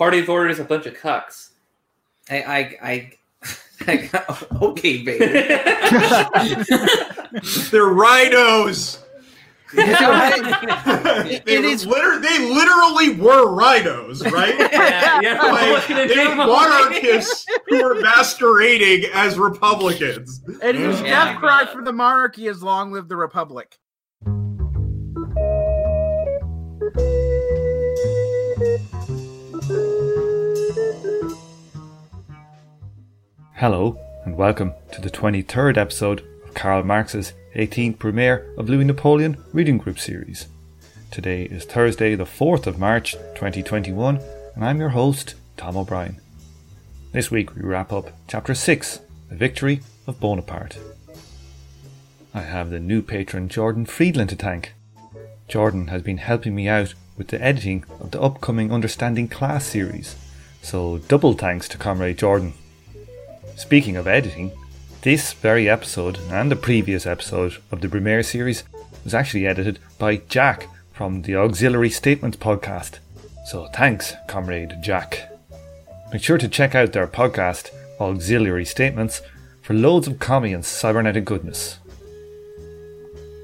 Party of orders a bunch of cucks. I, I, I, I got, okay, baby. They're rhinos. they, It is- liter- they literally were rhinos, right? yeah, yeah. Like, they were monarchists who were masquerading as Republicans. And his Yeah. death cry for the monarchy is long live the republic. Hello, and welcome to the 23rd episode of Karl Marx's 18th Brumaire of Louis Napoleon Reading Group series. Today is Thursday, the 4th of March 2021, and I'm your host, Tom O'Brien. This week we wrap up Chapter 6 The Victory of Bonaparte. I have the new patron Jordan Friedland to thank. Jordan has been helping me out with the editing of the upcoming Understanding Class series, so double thanks to Comrade Jordan. Speaking of editing, this very episode and the previous episode of the Brumaire series was actually edited by Jack from the Auxiliary Statements podcast. So thanks, comrade Jack. Make sure to check out their podcast, Auxiliary Statements, for loads of commie and cybernetic goodness.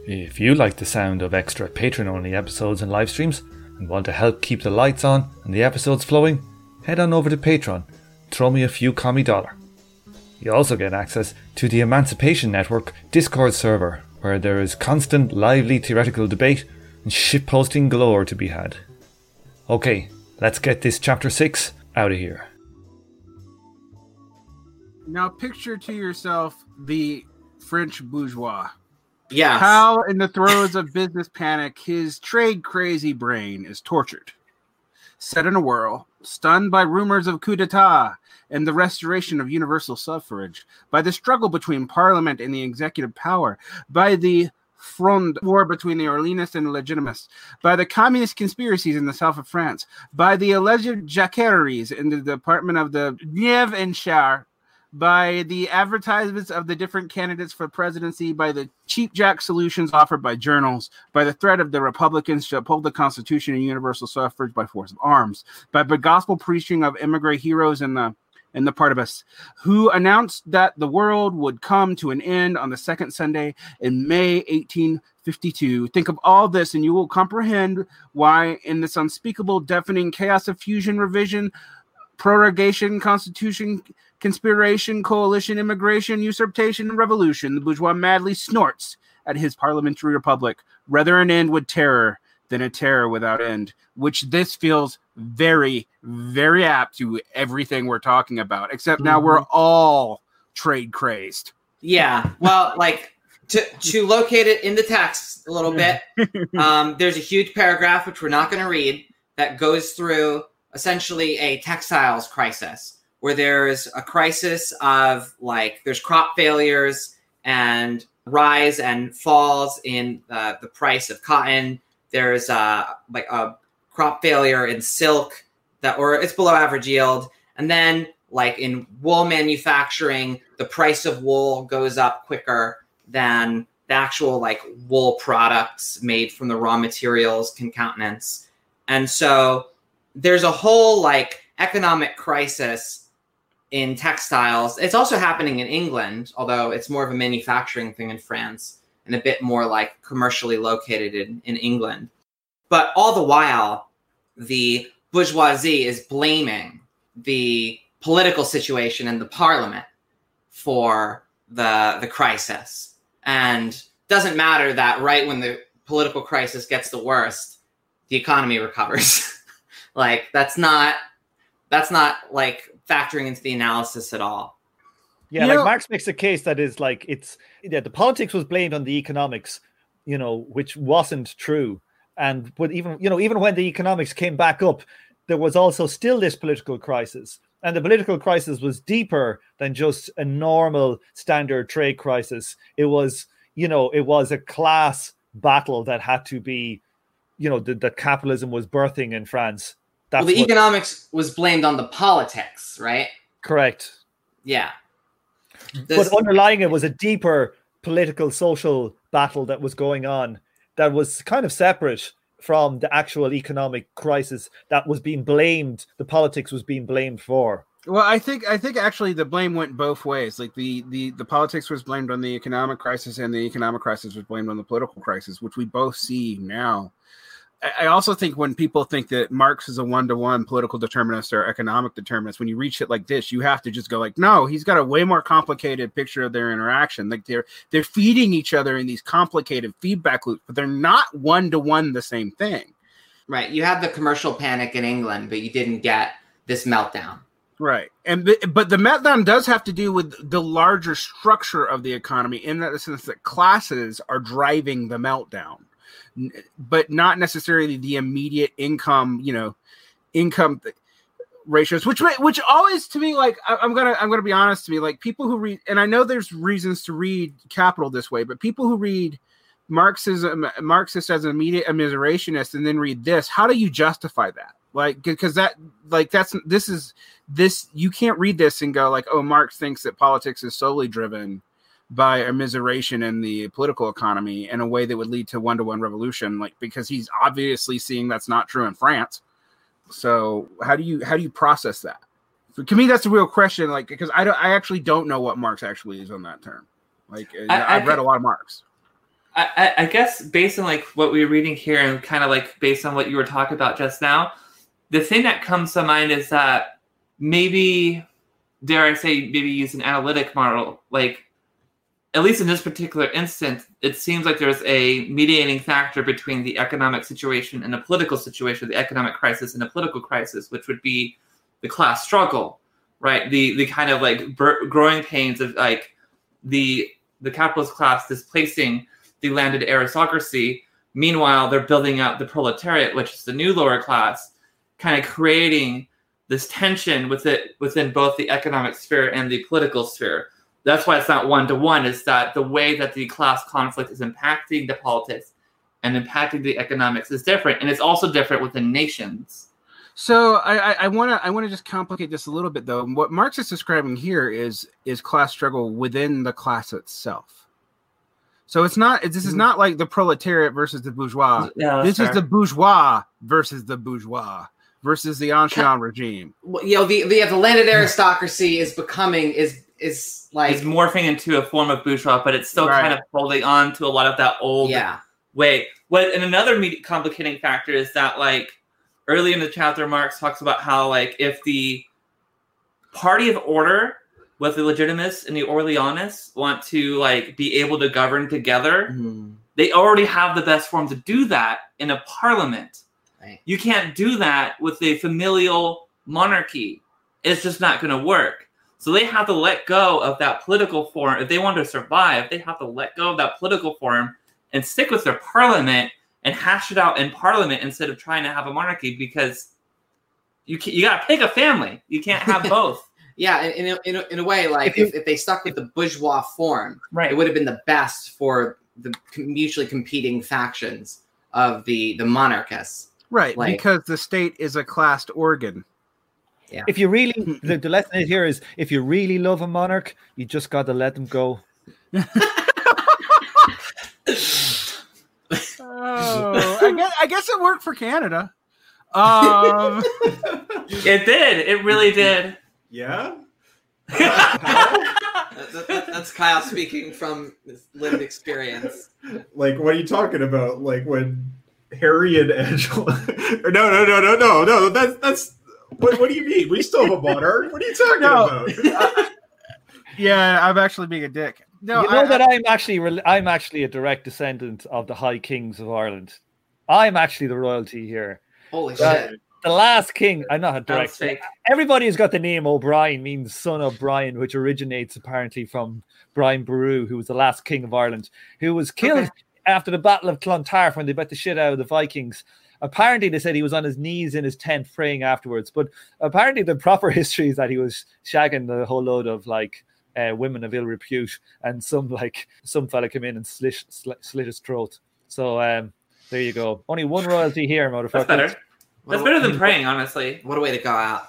If you like the sound of extra patron only episodes and live streams and want to help keep the lights on and the episodes flowing, head on over to Patreon, throw me a few commie dollar. You also get access to the Emancipation Network Discord server, where there is constant, lively theoretical debate and shitposting galore to be had. Okay, let's get this chapter 6 out of here. Now picture to yourself the French bourgeois. yes. How, in the throes of business panic, his trade crazy brain is tortured. Set in a whirl, stunned by rumors of coup d'etat and the restoration of universal suffrage, by the struggle between parliament and the executive power, by the Fronde war between the Orleanists and the Legitimists, by the communist conspiracies in the south of France, by the alleged jacqueries in the department of the Nièvre and Cher, by the advertisements of the different candidates for presidency, by the cheap jack solutions offered by journals, by the threat of the Republicans to uphold the Constitution and universal suffrage by force of arms, by the gospel preaching of immigrant heroes in the in the partibus who announced that the world would come to an end on the second Sunday in May 1852. Think of all this, and you will comprehend why, in this unspeakable, deafening chaos of fusion, revision, prorogation, constitution, conspiration, coalition, immigration, usurpation, and revolution, the bourgeois madly snorts at his parliamentary republic, rather an end with terror than a terror without end, which this feels very, very apt to everything we're talking about, except now we're all trade crazed. Yeah. Well, like to to locate it in the text a little bit. Um, there's a huge paragraph which we're not going to read that goes through essentially a textiles crisis, where there's a crisis of like there's crop failures and rise and falls in uh, the price of cotton. There's uh, like a crop failure in silk that or it's below average yield, and then like in wool manufacturing, the price of wool goes up quicker than the actual like wool products made from the raw materials can countenance. And so there's a whole like economic crisis in textiles. It's also happening in England, although it's more of a manufacturing thing in France and a bit more like commercially located in, in England. But all the while, the bourgeoisie is blaming the political situation in the parliament for the the crisis and doesn't matter that right when the political crisis gets the worst the economy recovers like that's not that's not like factoring into the analysis at all Yeah, You like know- Marx makes a case that is like it's yeah, the politics was blamed on the economics, you know, which wasn't true. And but even you know, even when the economics came back up, there was also still this political crisis. And the political crisis was deeper than just a normal standard trade crisis. It was, you know, it was a class battle that had to be, you know, that that capitalism was birthing in France. That's well the what- economics was blamed on the politics right correct. yeah This- but underlying it was a deeper political social battle that was going on that was kind of separate from the actual economic crisis that was being blamed, the politics was being blamed for. Well, I think I think actually the blame went both ways. Like the the the politics was blamed on the economic crisis, and the economic crisis was blamed on the political crisis, which we both see now. I also think when people think that Marx is a one-to-one political determinist or economic determinist, when you reach it like this, you have to just go like, no, he's got a way more complicated picture of their interaction. Like they're they're feeding each other in these complicated feedback loops, but they're not one-to-one the same thing. Right. You had the commercial panic in England, but you didn't get this meltdown. Right. And but, the meltdown does have to do with the larger structure of the economy in that sense that classes are driving the meltdown, but not necessarily the immediate income, you know, income th- ratios, which which always to me like I, I'm gonna I'm gonna be honest to me like people who read and I know there's reasons to read Capital this way, but people who read Marxism Marxist as an immediate immiserationist and then read this, how do you justify that? Like because that like that's this is this you can't read this and go like, oh, Marx thinks that politics is solely driven by immiseration in the political economy in a way that would lead to one-to-one revolution, like because he's obviously seeing that's not true in France. So how do you how do you process that? So to me, that's a real question. Like because I don't I actually don't know what Marx actually is on that term. Like I- I've read a lot of Marx. I, I, I guess based on like what we were reading here and kind of like based on what you were talking about just now, the thing that comes to mind is that maybe, dare I say, maybe use an analytic model. Like, at least in this particular instance, it seems like there's a mediating factor between the economic situation and the political situation, the economic crisis and the political crisis, which would be the class struggle, right? The the kind of like bur- growing pains of like the the capitalist class displacing the landed aristocracy. Meanwhile, they're building out the proletariat, which is the new lower class, kind of creating this tension with it within both the economic sphere and the political sphere. That's why it's not one to one. Is that the way that the class conflict is impacting the politics and impacting the economics is different, and it's also different within nations. So I want to I want to just complicate this a little bit though. What Marx is describing here is is class struggle within the class itself. So it's not this is mm. not like the proletariat versus the bourgeois. Yeah, This is the bourgeois versus the bourgeois versus the ancien regime. Well, You know, the the, the landed aristocracy is becoming is is like it's morphing into a form of bourgeois, but it's still Right. kind of holding on to a lot of that old yeah way. What and another me- complicating factor is that like early in the chapter, Marx talks about how like if the party of order with the legitimists and the Orleanists want to like be able to govern together, mm-hmm. they already have the best form to do that in a parliament. Right. You can't do that with a familial monarchy. It's just not going to work. So they have to let go of that political form. If they want to survive, they have to let go of that political form and stick with their parliament and hash it out in parliament instead of trying to have a monarchy because you can, you got to pick a family. You can't have both. yeah in, in, a, in, a, in a way like If if, if they stuck with the bourgeois form right. it would have been the best for the mutually competing factions of the the monarchists Right, Like- because the state is a classed organ. If you really, the, the lesson here is if you really love a monarch, you just got to let them go. Oh, I guess, I guess it worked for Canada. Um, It did. It really did. Yeah. That- that- that's kyle speaking from his lived experience Like, what are you talking about? Like when Harry and Angela? or no, no, no, no, no, no. That's that's. What, what do you mean? We still have a monarch. What are you talking No. about? yeah, I'm actually being a dick. No, you know I, that I'm actually rel- I'm actually a direct descendant of the High Kings of Ireland. I'm actually the royalty here. holy Right. shit The last king. I'm not a That was direct. fake. Everybody has got the name O'Brien, means son of Brian, which originates apparently from Brian Boru, who was the last king of Ireland, who was killed Okay. after the Battle of Clontarf when they bet the shit out of the Vikings. Apparently, they said he was on his knees in his tent praying afterwards, but apparently, the proper history is that he was shagging the whole load of like uh, women of ill repute, and some like some fella came in and slit slit, slit his throat. So um, there you go. Only one royalty here, motherfucker. That's better. What That's a- better than praying, honestly. what a way to go out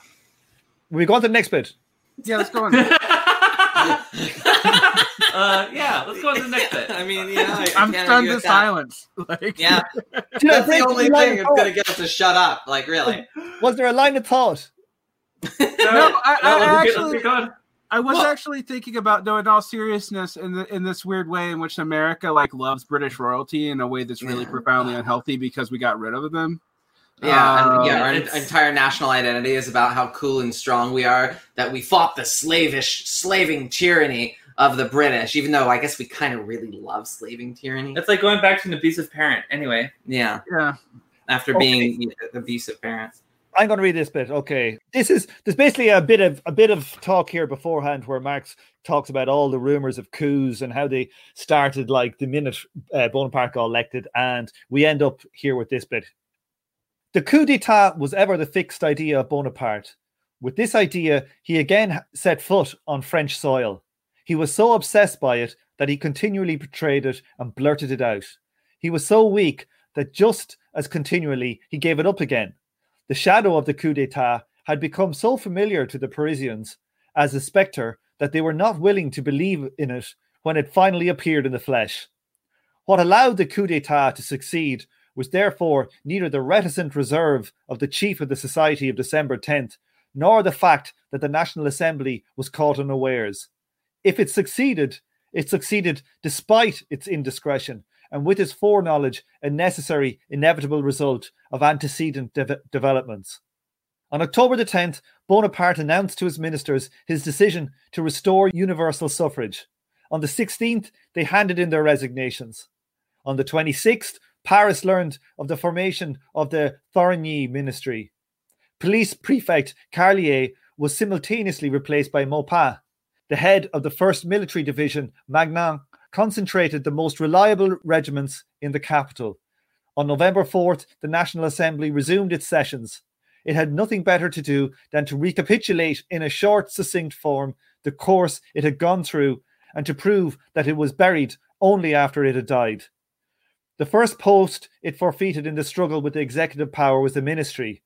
We go on to the next bit. yeah, let's go on. Uh, yeah, let's go on to the next bit. I mean, yeah, I, I I'm can't stunned to with silence. Like, Yeah, that's the only thing of that's gonna get us to shut up. Like, really? Was there a line of thought? No, No, I- I let's actually- let's get going. I was Well- actually thinking about though, in all seriousness, in the in this weird way in which America like loves British royalty in a way that's really Yeah. profoundly unhealthy because we got rid of them. Yeah, and, yeah. Um, Our it's- entire national identity is about how cool and strong we are. That we fought the slavish, slaving tyranny of the British. Even though I guess we kind of really love slaving tyranny. It's like going back to an abusive parent. Anyway, Yeah, Yeah, after Okay. being abusive parents. I'm going to read this bit. Okay, this is there's basically a bit of a bit of talk here beforehand where Marx talks about all the rumors of coups and how they started like the minute uh, Bonaparte got elected, and we end up here with this bit. The coup d'état was ever the fixed idea of Bonaparte. With this idea, he again set foot on French soil. He was so obsessed by it that he continually betrayed it and blurted it out. He was so weak that just as continually he gave it up again. The shadow of the coup d'etat had become so familiar to the Parisians as a spectre that they were not willing to believe in it when it finally appeared in the flesh. What allowed the coup d'etat to succeed was therefore neither the reticent reserve of the chief of the Society of December 10th, nor the fact that the National Assembly was caught unawares. If it succeeded, it succeeded despite its indiscretion and with its foreknowledge a necessary, inevitable result of antecedent de- developments. On October the 10th, Bonaparte announced to his ministers his decision to restore universal suffrage. On the 16th, they handed in their resignations. On the 26th, Paris learned of the formation of the Thorigny ministry. Police prefect Carlier was simultaneously replaced by Maupin. The head of the 1st Military Division, Magnan, concentrated the most reliable regiments in the capital. On November 4th, the National Assembly resumed its sessions. It had nothing better to do than to recapitulate in a short, succinct form the course it had gone through and to prove that it was buried only after it had died. The first post it forfeited in the struggle with the executive power was the ministry.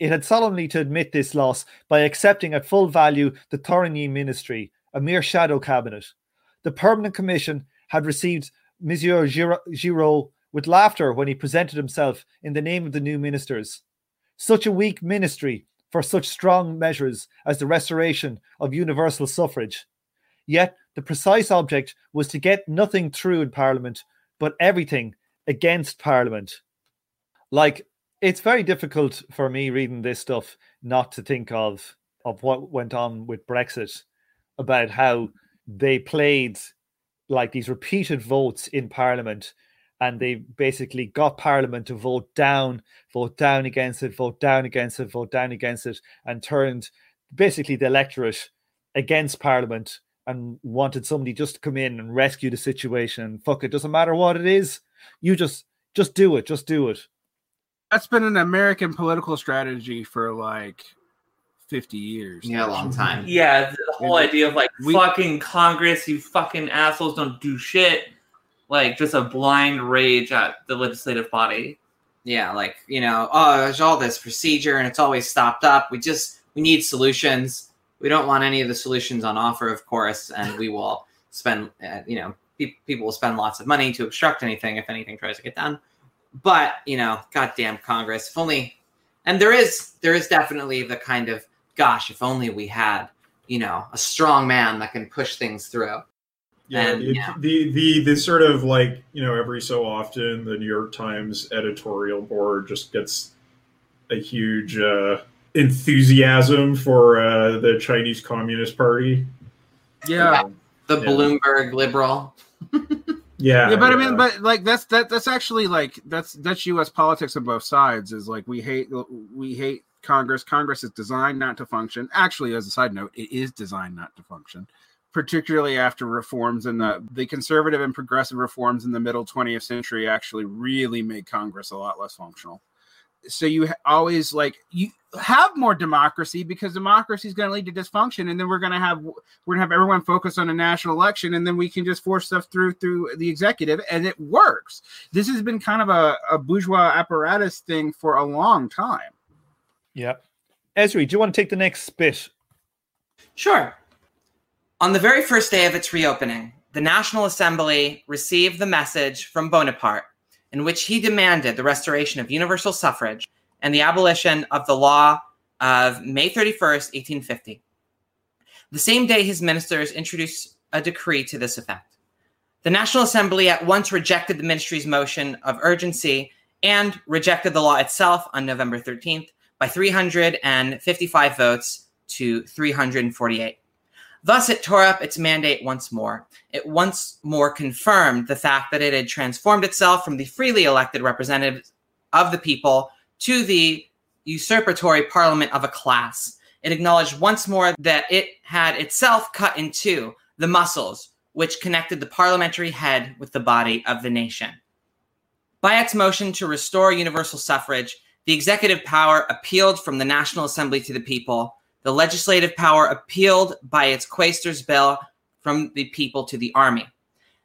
It had solemnly to admit this loss by accepting at full value the Thorigny ministry, a mere shadow cabinet. The permanent commission had received Monsieur Giraud with laughter when he presented himself in the name of the new ministers. Such a weak ministry for such strong measures as the restoration of universal suffrage. Yet the precise object was to get nothing through in Parliament, but everything against Parliament. Like, it's very difficult for me reading this stuff not to think of of what went on with Brexit, about how they played like these repeated votes in Parliament and they basically got Parliament to vote down, vote down against it, vote down against it, vote down against it, and turned basically the electorate against Parliament and wanted somebody just to come in and rescue the situation. Fuck it, doesn't matter what it is, you just just do it, just do it. that's been an American political strategy for like fifty years. Yeah, a long time. yeah, the whole We- idea of like we- fucking Congress, you fucking assholes don't do shit. Like just a blind rage at the legislative body. Yeah, like you know, oh, there's all this procedure and it's always stopped up. We just we need solutions. We don't want any of the solutions on offer, of course, and we will spend, uh, you know, pe- people will spend lots of money to obstruct anything if anything tries to get done. But you know, goddamn Congress, if only. And there is there is definitely the kind of gosh, if only we had you know a strong man that can push things through. Yeah, And, it- yeah. the the the sort of like you know every so often the New York Times editorial board just gets a huge uh, enthusiasm for uh, the Chinese Communist Party. yeah. The Yeah. Bloomberg liberal. Yeah, yeah, but I mean, but like that's that that's actually like that's that's U.S. politics on both sides. Is like we hate we hate Congress. Congress is designed not to function. Actually, as a side note, it is designed not to function, particularly after reforms in the the conservative and progressive reforms in the middle 20th century actually really made Congress a lot less functional. So you always like you have more democracy because democracy is going to lead to dysfunction, and then we're going to have we're gonna have everyone focus on a national election, and then we can just force stuff through through the executive, and it works. This has been kind of a, a bourgeois apparatus thing for a long time. Yeah. Esri, do you want to take the next bit? Sure. On the very first day of its reopening, the National Assembly received the message from Bonaparte in which he demanded the restoration of universal suffrage and the abolition of the law of May 31st, 1850. The same day, his ministers introduced a decree to this effect. The National Assembly at once rejected the ministry's motion of urgency and rejected the law itself on November 13th by 355 votes to 348. Thus, it tore up its mandate once more. It once more confirmed the fact that it had transformed itself from the freely elected representatives of the people to the usurpatory parliament of a class. It acknowledged once more that it had itself cut in two the muscles which connected the parliamentary head with the body of the nation. By its motion to restore universal suffrage, the executive power appealed from the National Assembly to the people. The legislative power appealed by its quaestor's bill from the people to the army.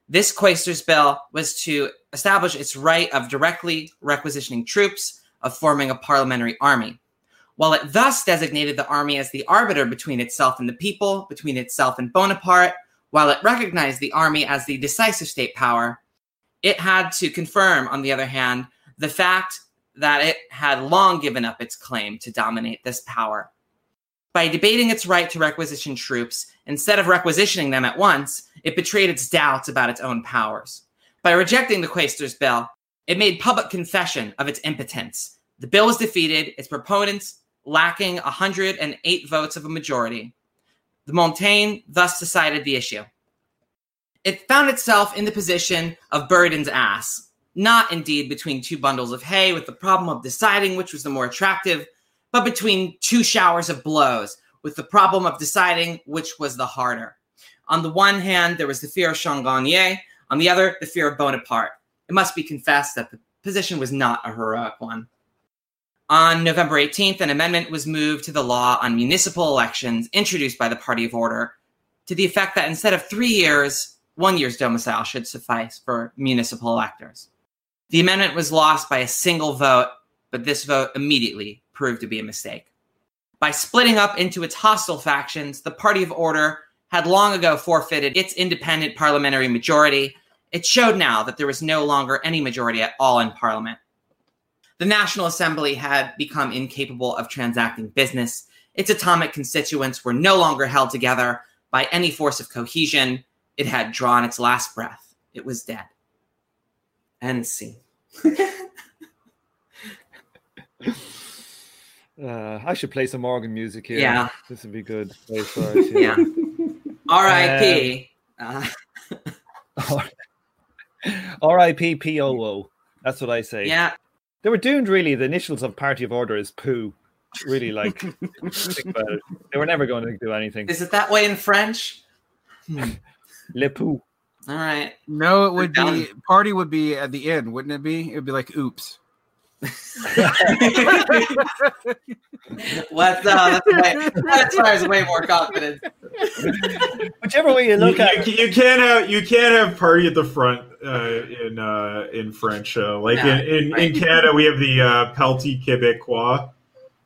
This quaestor's bill was to establish its right of directly requisitioning troops, of forming a parliamentary army. While it thus designated the army as the arbiter between itself and the people, between itself and Bonaparte, while it recognized the army as the decisive state power, it had to confirm, on the other hand, the fact that it had long given up its claim to dominate this power. By debating its right to requisition troops, instead of requisitioning them at once, it betrayed its doubts about its own powers. By rejecting the Quaestor's bill, it made public confession of its impotence. The bill was defeated, its proponents lacking 108 votes of a majority. The Montagne thus decided the issue. It found itself in the position of Buridan's ass, not indeed between two bundles of hay with the problem of deciding which was the more attractive, but between two showers of blows with the problem of deciding which was the harder. On the one hand, there was the fear of Changarnier, on the other, the fear of Bonaparte. It must be confessed that the position was not a heroic one. On November 18th, an amendment was moved to the law on municipal elections introduced by the Party of Order to the effect that instead of three years, one year's domicile should suffice for municipal electors. The amendment was lost by a single vote, but this vote immediately proved to be a mistake. By splitting up into its hostile factions, the Party of Order had long ago forfeited its independent parliamentary majority. It showed now that there was no longer any majority at all in Parliament. The National Assembly had become incapable of transacting business. Its atomic constituents were no longer held together by any force of cohesion. It had drawn its last breath. It was dead. Scene. Uh, I should play some organ music here. Yeah. This would be good. place for it, Yeah. R.I.P. Uh, R.I.P. P.O.O. That's what I say. yeah. They were doomed, really. The initials of Party of Order is poo. Really, like, think about it. They were never going to do anything. Is it that way in French? Hmm. Le poo. All right. No, it would be party would be at the end, wouldn't it be? It would be like oops. What's uh, that's, way, that's why I was way more confident. Whichever way you You, look at you, you can't have you can't have party at the front uh, in uh, in French. Uh, like Yeah, in, in, right. in Canada, we have the uh, Parti Québécois,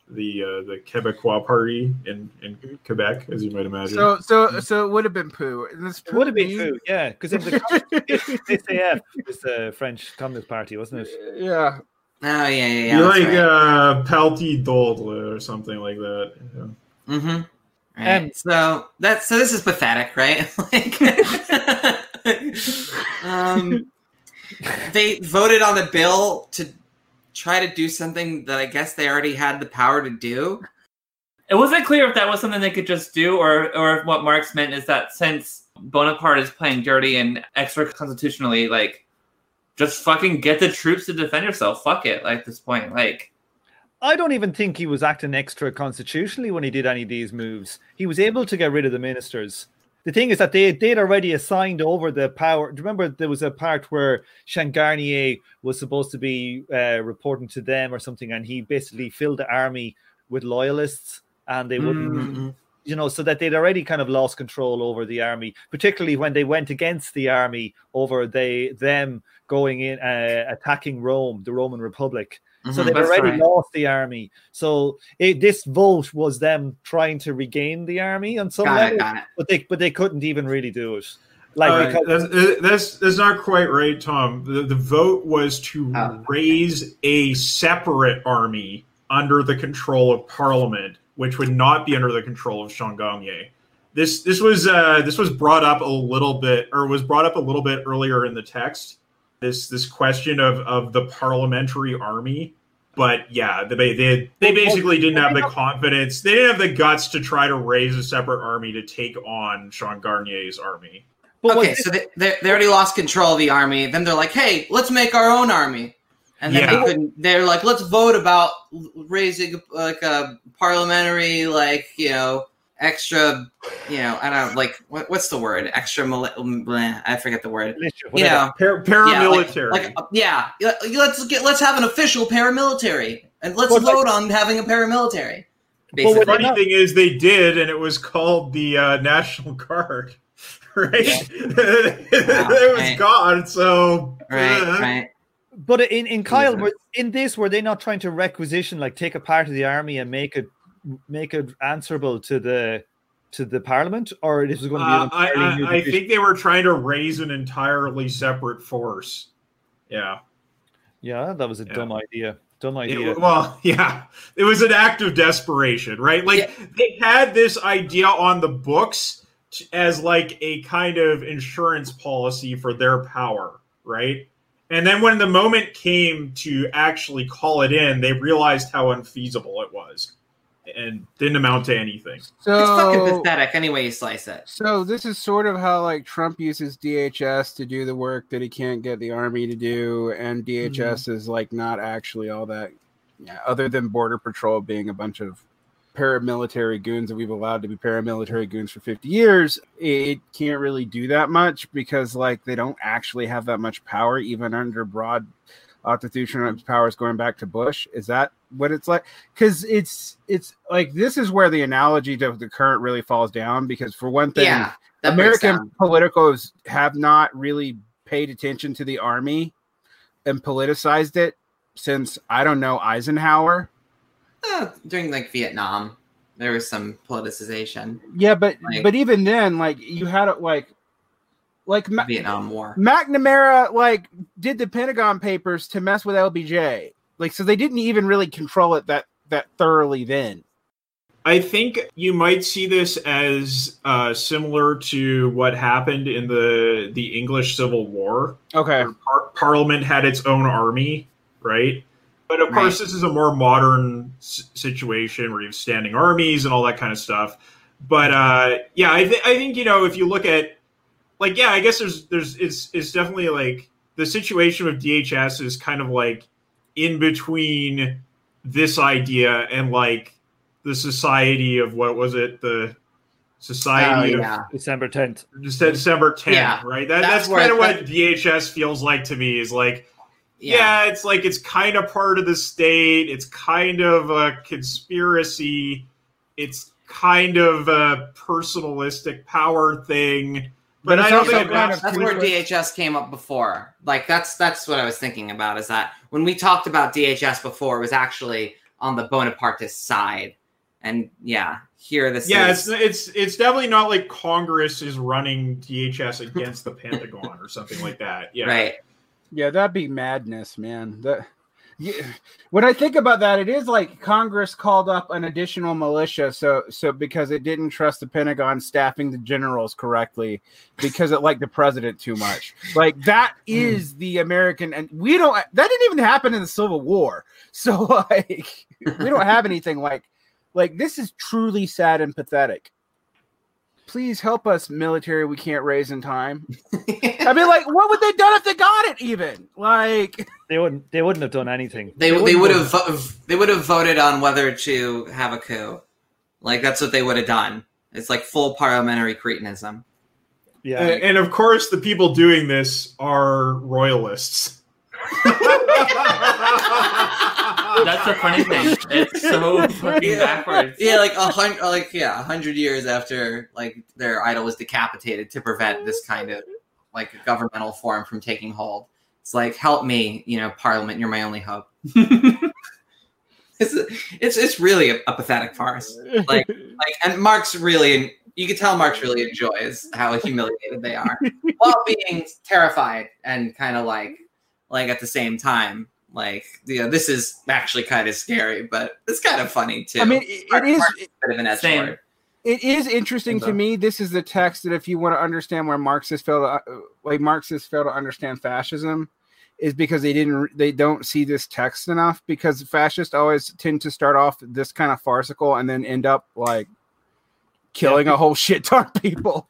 the uh, the Québécois party in, in Quebec, as you might imagine. So so so it would have been poo. This It would have been poo, yeah, because it was the SAF, was the French Communist Party, wasn't it? Yeah. Oh yeah, yeah, yeah. you that's like right. uh, Parti d'Ordre or something like that. Yeah. Mm-hmm. Right. Um, so that's so this is pathetic, right? like, um, they voted on the bill to try to do something that I guess they already had the power to do. It wasn't clear if that was something they could just do, or or if what Marx meant is that since Bonaparte is playing dirty and extra constitutionally, like, just fucking get the troops to defend yourself. Fuck it. Like this point, like, I don't even think he was acting extra constitutionally when he did any of these moves. He was able to get rid of the ministers. The thing is that they they'd already assigned over the power. Do you remember there was a part where Changarnier was supposed to be uh, reporting to them or something, and he basically filled the army with loyalists, and they wouldn't Mhm. you know, so that they'd already kind of lost control over the army, particularly when they went against the army over they them going in uh, attacking Rome, the Roman Republic. So Mhm. they'd That's already right. lost the army. So it, this vote was them trying to regain the army on some Got level, it, it. but they but they couldn't even really do it. Like Uh, because that's, that's that's not quite right, Tom. The, the vote was to Oh. raise a separate army under the control of Parliament, which would not be under the control of Changarnier. This this was uh, this was brought up a little bit, or was brought up a little bit earlier in the text. This this question of of the parliamentary army, but yeah, they they they basically didn't have the confidence. They didn't have the guts to try to raise a separate army to take on Changarnier's army. but okay, so they, they they already lost control of the army. Then they're like, "Hey, let's make our own army." And then Yeah. they couldn't. They're like, "Let's vote about raising like a parliamentary, like you know, extra, you know, I don't know, like what, what's the word? Extra, mili- bleh, I forget the word. militia, You know, Par- yeah, like, paramilitary. like uh, yeah, yeah, let's get let's have an official paramilitary and let's But, like- vote on having a paramilitary. But what the funny thing is, they did, and it was called the uh, National Guard. Right? it was right. gone. So right, uh, right. But in in Kyle, Jesus. were, in this, were they not trying to requisition, like take a part of the army and make it make it answerable to the to the parliament, or this was going to be uh, I, I, I think they were trying to raise an entirely separate force. Yeah. Yeah, that was a Yeah. dumb idea. Dumb It- idea. well, yeah, it was an act of desperation, right? Like Yeah. they had this idea on the books t- as like a kind of insurance policy for their power, right? And then when the moment came to actually call it in, they realized how unfeasible it was, and didn't amount to anything. So, It's fucking pathetic. Any way you slice it. so this is sort of how like Trump uses DHS to do the work that he can't get the army to do, and DHS mm-hmm. is like not actually all that. Yeah, other than Border Patrol being a bunch of paramilitary goons that we've allowed to be paramilitary goons for 50 years, it can't really do that much because like they don't actually have that much power, even under broad constitutional powers going back to Bush. Is that what it's like? Because it's it's like this is where the analogy to the current really falls down. Because for one thing, Yeah, American politicos have not really paid attention to the army and politicized it since I don't know Eisenhower. Uh, during like Vietnam, there was some politicization. Yeah, but Like- but even then, like you had it like like Ma- Vietnam War. McNamara like did the Pentagon Papers to mess with LBJ. Like so they didn't even really control it that that thoroughly then. I think you might see this as uh, similar to what happened in the the English Civil War. Okay. par- Parliament had its own army, right? But of course, this is a more modern s- situation where you have standing armies and all that kind of stuff. But uh, yeah, I, th- I think you know if you look at like yeah, I guess there's there's it's it's definitely like the situation with DHS is kind of like in between this idea and like the society of what was it the society Oh, of yeah. December tenth. just December 10th, Yeah. right? That, That's that's kind of what DHS feels like to me is like, Yeah. yeah. it's like it's kind of part of the state. It's kind of a conspiracy. It's kind of a personalistic power thing. But, But it's I don't also think it kind of That's where. DHS came up before. Like that's that's what I was thinking about. Is that when we talked about DHS before, it was actually on the Bonapartist side, and yeah, here this Yeah, is. it's it's it's definitely not like Congress is running DHS against the Pentagon or something like that. Yeah, right. Yeah, that'd be madness, man. That yeah. When I think about that, it is like Congress called up an additional militia, so so because it didn't trust the Pentagon staffing the generals correctly because it liked the president too much. Like that hmm. is the American, and we don't. That didn't even happen in the Civil War, so like we don't have anything like like this is truly sad and pathetic. Please help us, military. We can't raise in time. I mean, like, what would they done if they got it? Even like, They wouldn't. They wouldn't have done anything. They they wouldn't would have vo- they would have voted on whether to have a coup. Like that's what they would have done. It's like full parliamentary cretinism. Yeah. And, and of course, the people doing this are royalists. That's the funny thing. It's so fucking Yeah. backwards. Yeah, like a hundred, like yeah, a hundred years after like their idol was decapitated to prevent this kind of like governmental form from taking hold. It's like, help me, you know, Parliament, you're my only hope. it's it's it's really a, a pathetic farce. Like like, and Marx really, you can tell Marx really enjoys how humiliated they are while being terrified and kind of like like at the same time. Like, you know, this is actually kind of scary, but it's kind of funny too. I mean, it, it is. Marx is a bit of an edge Same. lord. It is interesting to me. This is the text that if you want to understand where Marxists fail to, uh, like Marxists fail to understand fascism, is because they didn't they don't see this text enough. Because fascists always tend to start off this kind of farcical and then end up like killing a whole shit ton of people.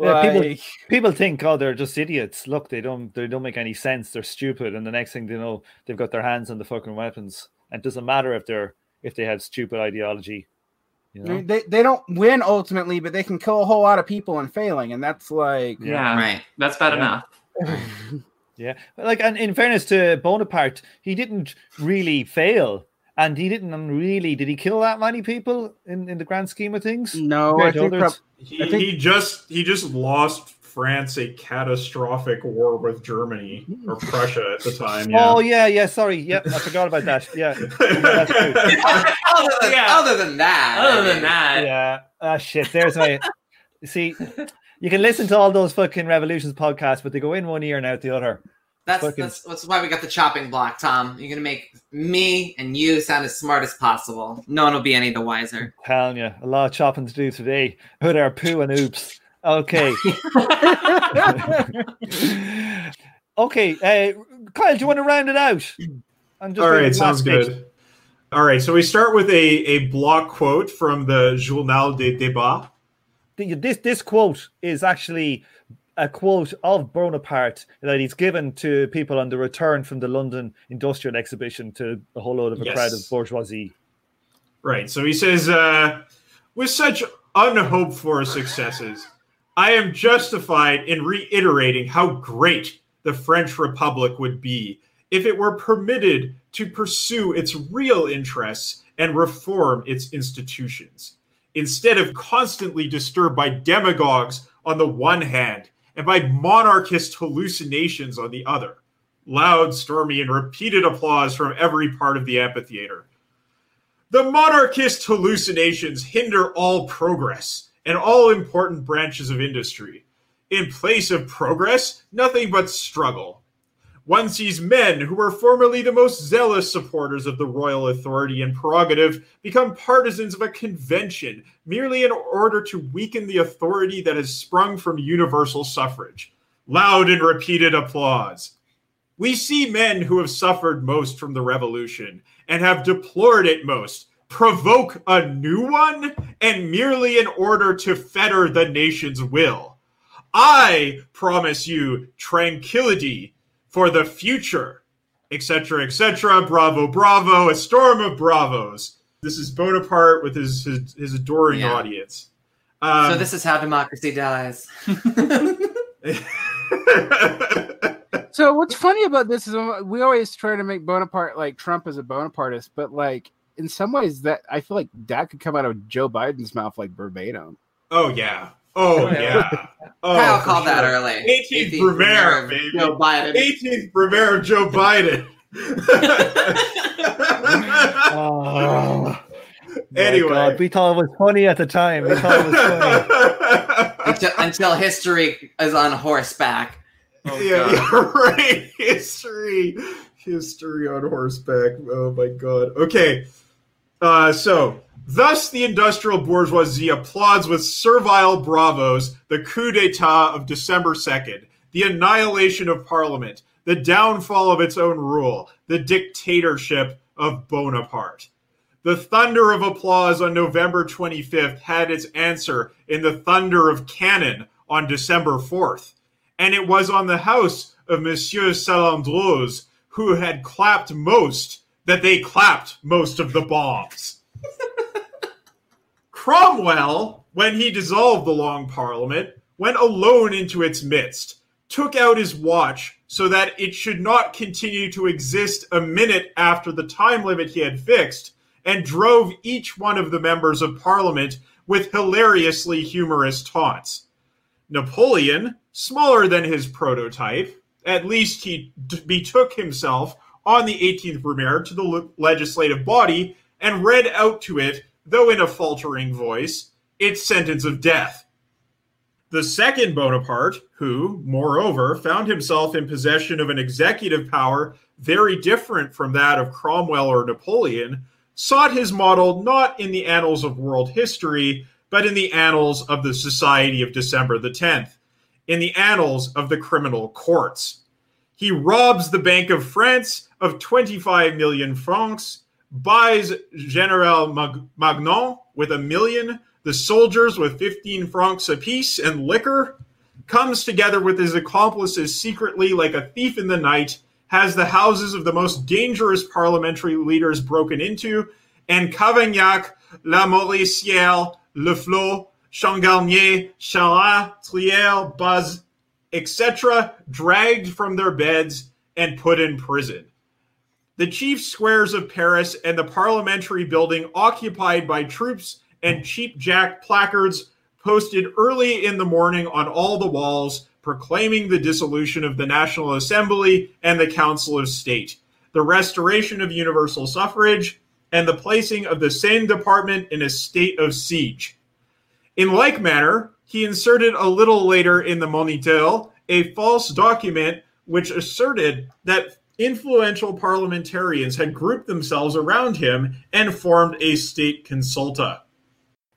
Yeah, people- Like, People think, oh, they're just idiots. Look, they don't they don't make any sense. They're stupid, and the next thing they know, they've got their hands on the fucking weapons. And it doesn't matter if they're if they have stupid ideology. You know? they they don't win ultimately, but they can kill a whole lot of people and failing, and that's like Yeah, Right. that's bad Yeah. enough. Yeah, like and in fairness to Bonaparte, he didn't really fail, and he didn't really did he kill that many people in, in the grand scheme of things? no, I Compared to think prob- He, I think- he just he just lost France a catastrophic war with Germany or Prussia at the time. Yeah. Oh yeah, yeah. Sorry, yeah, I forgot about that. Yeah, that's other, than, Yeah. other than that, Other than that, yeah. Ah, shit. There's my. See, you can listen to all those fucking revolutions podcasts, but they go in one ear and out the other. That's, Fucking- that's that's why we got the chopping block, Tom. You're gonna make me and you sound as smart as possible. No one will be any the wiser. Telling you, a lot of chopping to do today. With our poo and oops. Okay. okay, uh, Kyle, do you want to round it out? I'm just All doing right, the sounds last good. All right, so we start with a, a block quote from the Journal des Débats. This this quote is actually a quote of Bonaparte that he's given to people on the return from the London Industrial Exhibition to a whole load of a Yes. crowd of bourgeoisie. Right, so he says, uh, with such unhoped for successes, I am justified in reiterating how great the French Republic would be if it were permitted to pursue its real interests and reform its institutions, instead of constantly disturbed by demagogues on the one hand and by monarchist hallucinations on the other. Loud, stormy, and repeated applause from every part of the amphitheater. The monarchist hallucinations hinder all progress and all important branches of industry. In place of progress, nothing but struggle. One sees men who were formerly the most zealous supporters of the royal authority and prerogative become partisans of a convention merely in order to weaken the authority that has sprung from universal suffrage. Loud and repeated applause. We see men who have suffered most from the revolution and have deplored it most provoke a new one and merely in order to fetter the nation's will. I promise you tranquility for the future, etc., etc. Bravo, bravo, a storm of bravos. This is Bonaparte with his his, his adoring Yeah. audience. Um, so this is how democracy dies. So what's funny about this is uh, we always try to make Bonaparte like Trump as a Bonapartist, but like in some ways that I feel like that could come out of Joe Biden's mouth like verbatim. oh yeah. Oh Oh, yeah. yeah. Oh, Kyle for called that early. 18th 18th Brumaire, of baby. Joe Biden. 18th Brumaire of Joe Biden. Oh, my Anyway. God, we thought it was funny at the time. We thought it was funny. until, until history is on horseback. Oh, yeah, yeah, right. History, history on horseback. Oh my god. Okay, uh, so thus the industrial bourgeoisie applauds with servile bravos the coup d'état of December second, the annihilation of Parliament, the downfall of its own rule, the dictatorship of Bonaparte. The thunder of applause on November 25th had its answer in the thunder of cannon on December 4th. And it was on the house of Monsieur Sallandrouze, who had clapped most, that they clapped most of the bombs. Cromwell, when he dissolved the Long Parliament, went alone into its midst, took out his watch so that it should not continue to exist a minute after the time limit he had fixed, and drove each one of the members of Parliament with hilariously humorous taunts. Napoleon, smaller than his prototype, at least he d- betook himself on the 18th Brumaire to the le- legislative body and read out to it, though in a faltering voice, its sentence of death. The second Bonaparte, who, moreover, found himself in possession of an executive power very different from that of Cromwell or Napoleon, sought his model not in the annals of world history, but in the annals of the Society of December the 10th, in the annals of the criminal courts. He robs the Bank of France of 25 million francs, buys General Mag- Magnan with a million, the soldiers with 15 francs apiece and liquor, comes together with his accomplices secretly like a thief in the night, has the houses of the most dangerous parliamentary leaders broken into, and Cavaignac, Lamoricière, Le Flot, Changarnier, Charras, Thiers, Baze, etc., dragged from their beds and put in prison. The chief squares of Paris and the parliamentary building occupied by troops and cheap jack placards posted early in the morning on all the walls proclaiming the dissolution of the National Assembly and the Council of State, the restoration of universal suffrage, and the placing of the Seine Department in a state of siege. In like manner, he inserted a little later in the Moniteur a false document which asserted that influential parliamentarians had grouped themselves around him and formed a state consulta.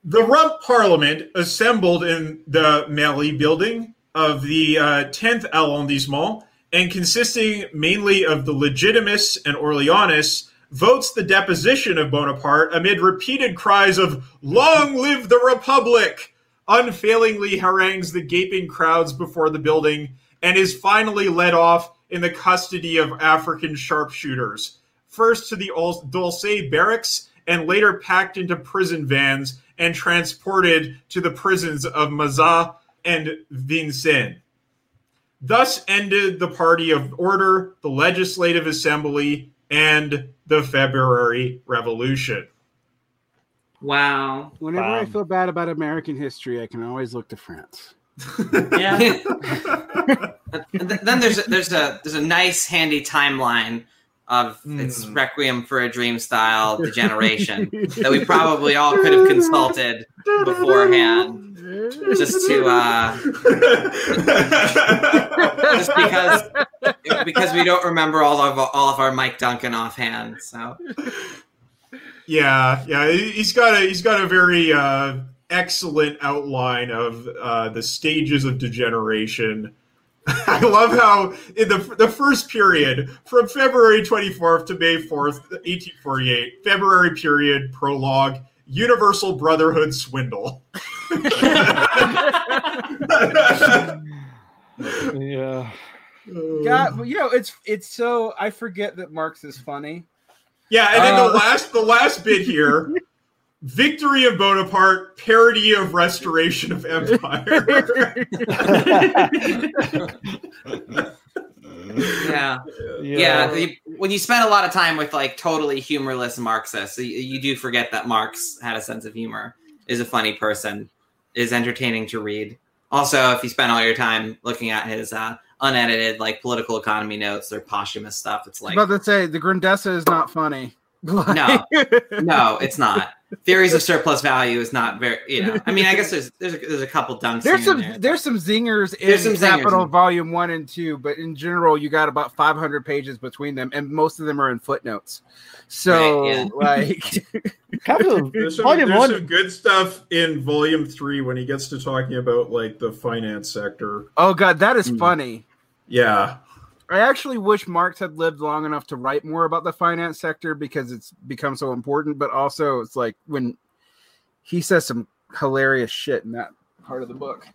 The Rump Parliament assembled in the Mairie building of the uh, 10th arrondissement and consisting mainly of the Legitimists and Orleanists, votes the deposition of Bonaparte amid repeated cries of Long live the Republic! Unfailingly harangues the gaping crowds before the building and is finally led off in the custody of African sharpshooters, first to the Dulce barracks and later packed into prison vans and transported to the prisons of Mazas and Vincennes. Thus ended the Party of Order, the Legislative Assembly, and the February Revolution. Wow. Whenever I feel bad about American history, I can always look to France. Yeah. And th- then there's a, there's a there's a nice handy timeline of its Hmm. Requiem for a Dream style degeneration that we probably all could have consulted beforehand, just to uh, just because because we don't remember all of all of our Mike Duncan offhand. So Yeah, yeah, he- he's got a he's got a very uh, excellent outline of uh, the stages of degeneration. I love how in the the first period from February 24th to May 4th, 1848, February period prologue, Universal Brotherhood swindle. Yeah. God, well, you know, it's it's so I forget that Marx is funny. Yeah, and then the Uh, last the last bit here, victory of Bonaparte, parody of restoration of empire. yeah, yeah. the- when you spend a lot of time with like totally humorless Marxists, you, you do forget that Marx had a sense of humor, is a funny person, is entertaining to read. Also, if you spend all your time looking at his uh, unedited like political economy notes or posthumous stuff, it's I like was about to say the Grundrisse is not funny. No. no, it's not. Theories of surplus value is not very. You know, I mean, I guess there's there's a, there's a couple dunks. There's some there. there's some zingers in some zingers Capital in- Volume One and Two, but in general, you got about 500 pages between them, and most of them are in footnotes. So, Right, like, Capital There's some, Volume there's One. some good stuff in volume three when he gets to talking about like the finance sector. oh god, that is Hmm. funny. Yeah. I actually wish Marx had lived long enough to write more about the finance sector because it's become so important. But also, it's like when he says some hilarious shit in that part of the book.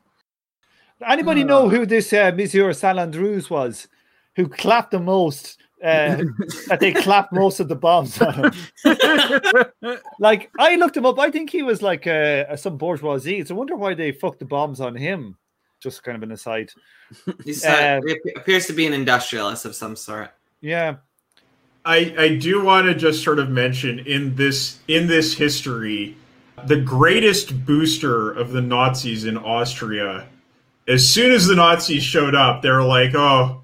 Anybody Uh. know who this uh, Monsieur Sallandrouze was, who clapped the most? Uh, that they clapped most of the bombs on him. Like I looked him up. I think he was like uh, some bourgeoisie. So I wonder why they fucked the bombs on him. Just kind of an aside. He's, uh, he appears to be an industrialist of some sort. Yeah. I, I do want to just sort of mention in this in this history the greatest booster of the Nazis in Austria. As soon as the Nazis showed up, they were like, "Oh,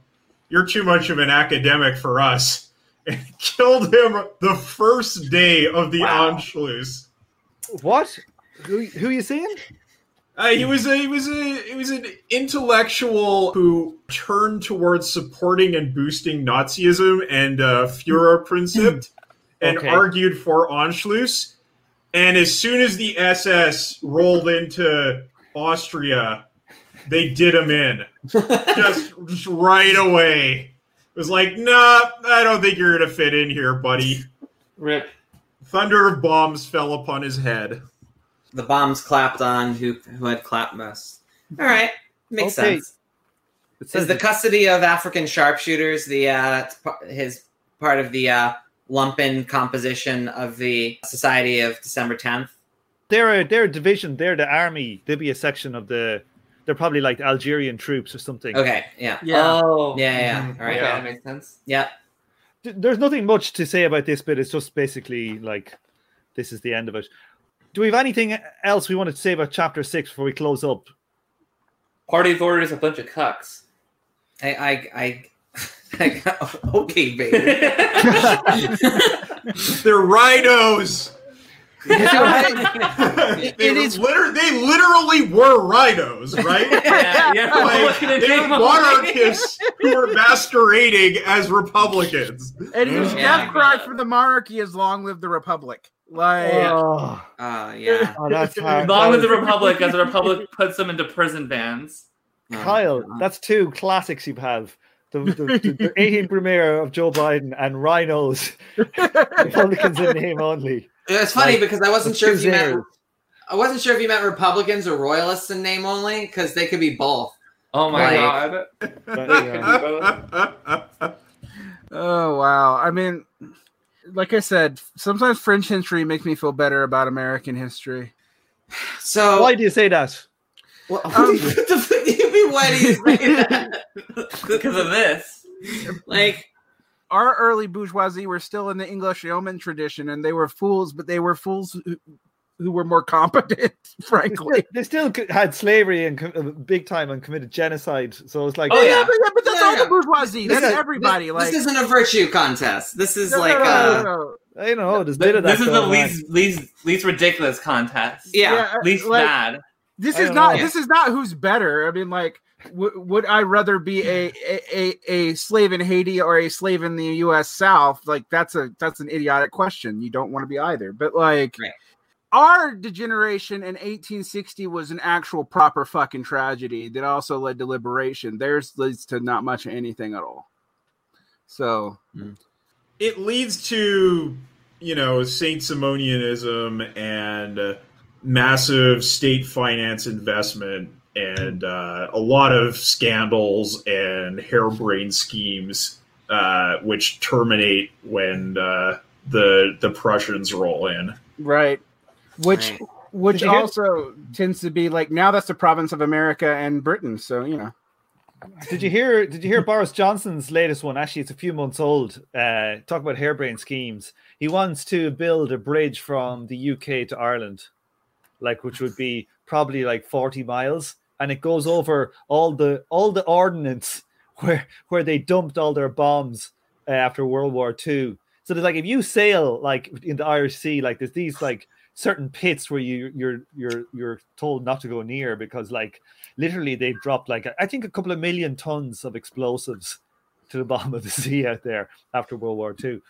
you're too much of an academic for us," and killed him the first day of the Wow. Anschluss. What? Who who are you seeing? Uh, he was a he was a he was an intellectual who turned towards supporting and boosting Nazism and uh, Führerprinzip, and Okay. argued for Anschluss. And as soon as the SS rolled into Austria, they did him in just, just right away. It was like, nah, I don't think you're gonna fit in here, buddy. Rip. Thunder of bombs fell upon his head. The bombs clapped on who who had clapped most. All right, makes Okay. sense. It Is says the custody of African sharpshooters the uh, his part of the uh, lumpen composition of the Society of December 10th? they're a they're a division. They're the army. They'll be a section of the. They're probably like Algerian troops or something. Okay, yeah, Yeah. Oh. Yeah, yeah, Mhm. all right. Okay, Yeah. that makes sense. yeah. There's nothing much to say about this bit. It's just basically like this is the end of it. Do we have anything else we wanted to say about chapter six before we close up? Party's order is a bunch of cucks. I, I, I, I got, okay, baby. They're rhinos. they, It were is- liter- they literally were rhinos, right? yeah, yeah. like, they were monarchists who were masquerading as Republicans. And his Yeah. death cry for the monarchy is "Long live the republic." Like, Oh, Uh, yeah. oh, that's hard. Long That with the Republic as the Republic puts them into prison vans. Kyle, that's two classics you have. The, the, the, the 18th Brumaire of Joe Biden and rhinos. Republicans in name only. It's funny Like, because I wasn't sure if you meant I wasn't sure if you meant Republicans or Royalists in name only because they could be both. Oh my Like- god. But, yeah. oh wow. I mean, like I said, sometimes French history makes me feel better about American history. So Why do you say that? Well, Um, what the fuck do you mean? Why do you say that? Because of this. like, Our early bourgeoisie were still in the English yeoman tradition, and they were fools, but they were fools who, who were more competent, frankly. They still co- had slavery and co- uh, big time and committed genocide. So it's like, Oh, yeah. but, yeah but that's No, all no. the bourgeoisie. This That's is- everybody. this, like, this isn't a virtue contest. This is no, no, like, no, no, uh, no. I know there's a bit of that. This is the going on. least least least ridiculous contest. yeah. Least like, bad. This is don't know. This is not who's better. I mean, like, w- would I rather be a, a a a slave in Haiti or a slave in the U.S. South? Like, that's a that's an idiotic question. You don't want to be either. But like, Right. Our degeneration in 1860 was an actual proper fucking tragedy that also led to liberation. Theirs leads to not much of anything at all. So it leads to you know Saint Simonianism and uh, massive state finance investment and uh, a lot of scandals and harebrained schemes uh, which terminate when uh, the the Prussians roll in. right, which. Right. Which Did hear- also tends to be like now that's the province of America and Britain. So you know, Did you hear? Did you hear Boris Johnson's latest one? Actually, it's a few months old. Uh, talk about harebrained schemes. He wants to build a bridge from the UK to Ireland, like which would be probably like forty miles, and it goes over all the all the ordnance where where they dumped all their bombs uh, after World War Two. So there's like if you sail like in the Irish Sea, like there's these like certain pits where you you're you're you're told not to go near because like literally they've dropped like I think a couple of million tons of explosives to the bottom of the sea out there after World War II.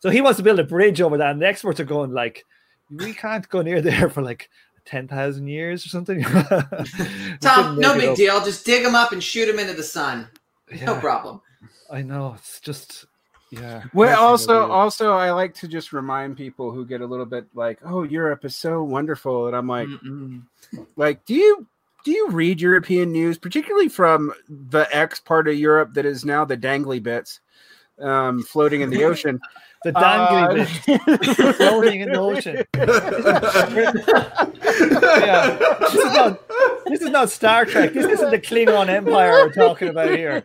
So he wants to build a bridge over that, and the experts are going like, we can't go near there for like ten thousand years or something. Tom, no big deal. Just dig them up and shoot them into the sun. No problem. I know it's just yeah. Well, also, what it is. also, I like to just remind people who get a little bit like, "Oh, Europe is so wonderful," and I'm like, Mm-mm. like, do you do you read European news, particularly from the X part of Europe that is now the dangly bits, um, floating in the ocean? the dangly bit Uh, floating in the ocean. yeah, this is not this is not Star Trek. This isn't the Klingon Empire we're talking about here.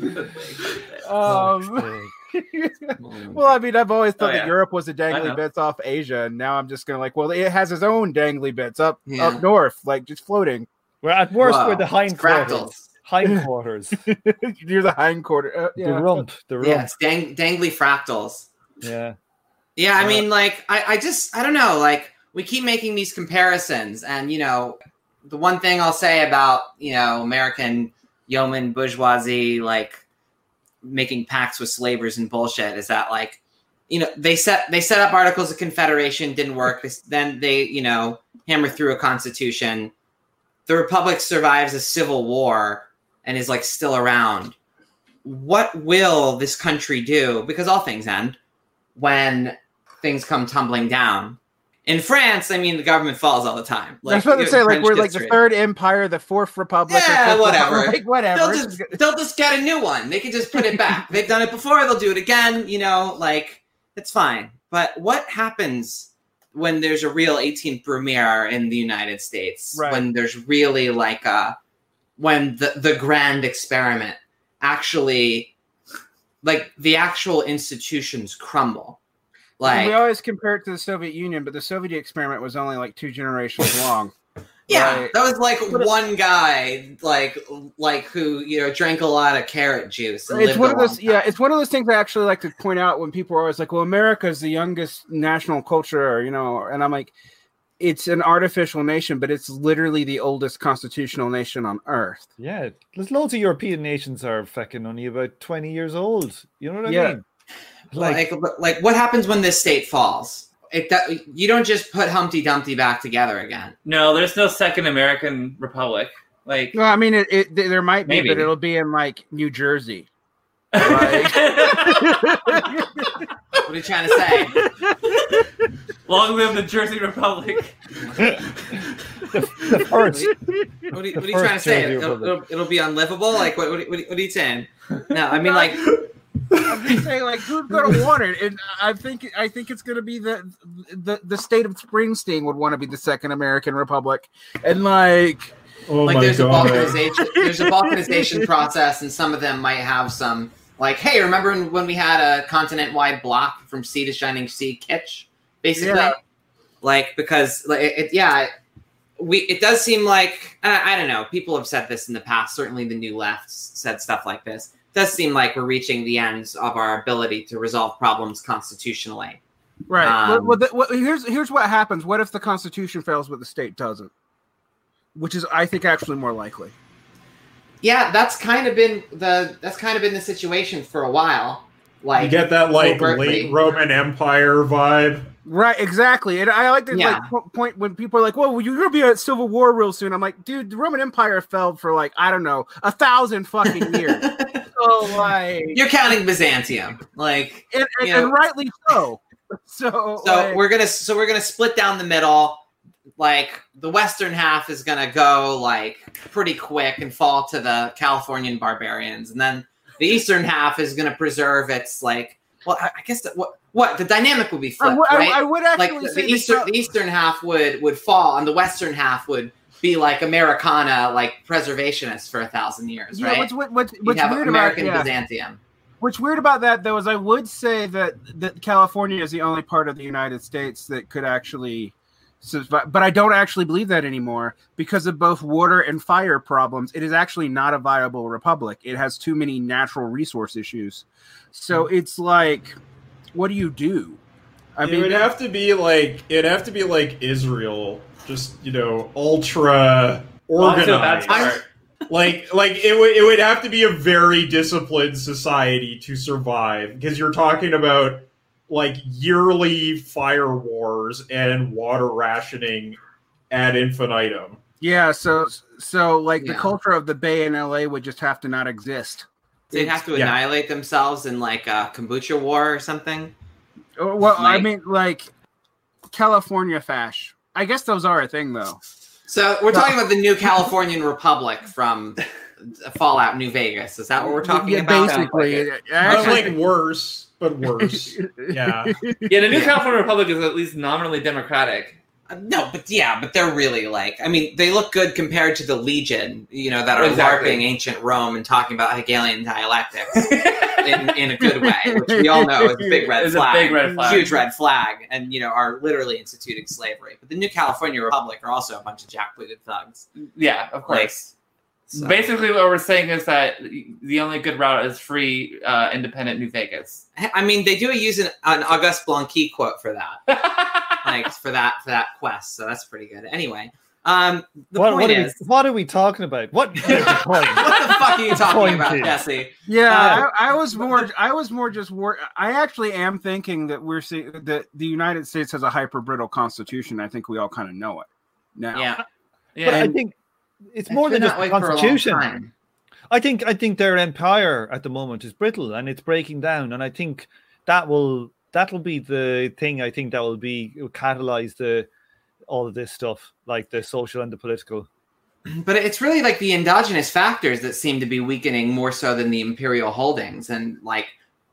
um, well, I mean, I've always thought Oh, that. Europe was a I dangly bits off Asia, and now I'm just gonna like, well, it has its own dangly bits up Yeah. up north, like just floating. We're at worst Wow. we're the It's hindquarters. fractals. Hindquarters. Near the hindquarter. Uh, The yeah. rump. The rump. Yeah, dang, dangly fractals. Yeah. Yeah, I Uh, mean, like, I, I just, I don't know, like, we keep making these comparisons, and you know, the one thing I'll say about you know American yeoman bourgeoisie like making pacts with slavers and bullshit. Is that like you know they set they set up articles of confederation didn't work. Then they you know hammer through a constitution. The republic survives a civil war and is like still around. What will this country do? Because all things end when things come tumbling down in france i mean the government falls all the time That's what I'm saying. Like we're like the third empire, the fourth republic. Yeah, whatever. republic, Like, whatever. They'll just, they'll just get a new one. They can just put it back. They've done it before. They'll do it again. You know, like it's fine. But what happens when there's a real 18th Brumaire in the United States? Right. When there's really like a when the the grand experiment actually like the actual institutions crumble. Like we always compare it to the Soviet Union, but the Soviet experiment was only like two generations long. Yeah, Right. that was like one guy, like like who you know drank a lot of carrot juice. And it's lived one a of those long yeah it's one of those things i actually like to point out when people are always like well america is the youngest national culture or, you know and i'm like it's an artificial nation but it's literally the oldest constitutional nation on earth Yeah, there's loads of European nations are fucking only about 20 years old. You know what I Yeah. mean? Like, like, like what happens when this state falls? It do- you don't just put Humpty Dumpty back together again. No, there's no second American Republic. Like, well i mean it, it there might be Maybe. but it'll be in like new jersey What are you trying to say? long live the Jersey Republic. the, the first. What are you, what are you first trying to say? It'll, it'll, it'll be unlivable. Like what? What, what, what are you saying? No, I mean like i'm just saying like who's gonna want it and i think i think it's gonna be the the, the state of springsteen would want to be the second american republic and like Oh like there's god. a balkanization. There's a balkanization process, and some of them might have some like, hey, remember when- when we had a continent-wide block from sea to shining sea kitsch, basically? Yeah. Like because like it, it- yeah, we it does seem like I, I don't know. People have said this in the past. Certainly, the new left said stuff like this. It does seem like we're reaching the ends of our ability to resolve problems constitutionally. Right. Um, well, well, the, well, here's here's what happens. What if the Constitution fails, but the state doesn't? Which is, I think, actually more likely. Yeah, that's kind of been the that's kind of been the situation for a while. Like you get that like late Roman Empire vibe. Right. Exactly. And I like to Yeah. like point when people are like, "Well, you're gonna be at civil war real soon." I'm like, dude, the Roman Empire fell for like I don't know a thousand fucking years. so like, You're counting Byzantium, like and, and, and rightly so. So, so like, we're gonna so we're gonna split down the middle. Like the western half is gonna go like pretty quick and fall to the Californian barbarians, and then the eastern half is gonna preserve its like. Well, I, I guess that, what what the dynamic would be I, flipped, would- right? I would actually like the, the eastern the eastern half would would fall, and the western half would be like Americana, like preservationists for a thousand years, yeah, right? what's what, what's, You'd what's have weird American about yeah. Byzantium. What's weird about that though is I would say that that California is the only part of the United States that could actually survive, but I don't actually believe that anymore because of both water and fire problems. It is actually not a viable republic. It has too many natural resource issues. So hmm. it's like, what do you do? I it mean, would have to be like it'd have to be like Israel, just you know, ultra Off to a bad organized. start. like like it would it would have to be a very disciplined society to survive because you're talking about like yearly fire wars and water rationing ad infinitum. yeah. So so like the culture of the Bay in LA would just have to not exist. They'd have to Yeah. annihilate themselves in like a kombucha war or something. Oh, Well, I mean, like California fash. I guess those are a thing, though. So we're talking about the new Californian Republic from Fallout New Vegas. Is that what we're talking yeah, about? Basically, Sounds I actually like worse, but worse. yeah. Yeah, the New Yeah. California Republic is at least nominally democratic. Uh, No, but yeah, but they're really like I mean, they look good compared to the Legion, you know, that are Exactly. larping ancient Rome and talking about Hegelian dialectics in, in a good way, which we all know is a big red Is a big red flag. Huge red flag, and you know, are literally instituting slavery. But the New California Republic are also a bunch of jackbooted thugs. Yeah, of course. So- Basically, what we're saying is that the only good route is free, uh, independent New Vegas. I mean, they do use an, an Auguste Blanqui quote for that, like for that for that quest. So that's pretty good. Anyway, um, the what, point what, are is, we, what are we talking about? What is the point? what the fuck are you talking about, is- Jesse? Yeah, Uh, I, I was more. I was more just. Wor- I actually am thinking that we're seeing that the United States has a hyper brittle constitution. I think we all kind of know it now. Yeah, But Yeah, I think it's more than just the way for a long constitution. I think I think their empire at the moment is brittle and it's breaking down, and I think that will that'll be the thing. I think that will be will catalyze the all of this stuff, like the social and the political. But it's really like the endogenous factors that seem to be weakening more so than the imperial holdings. And like,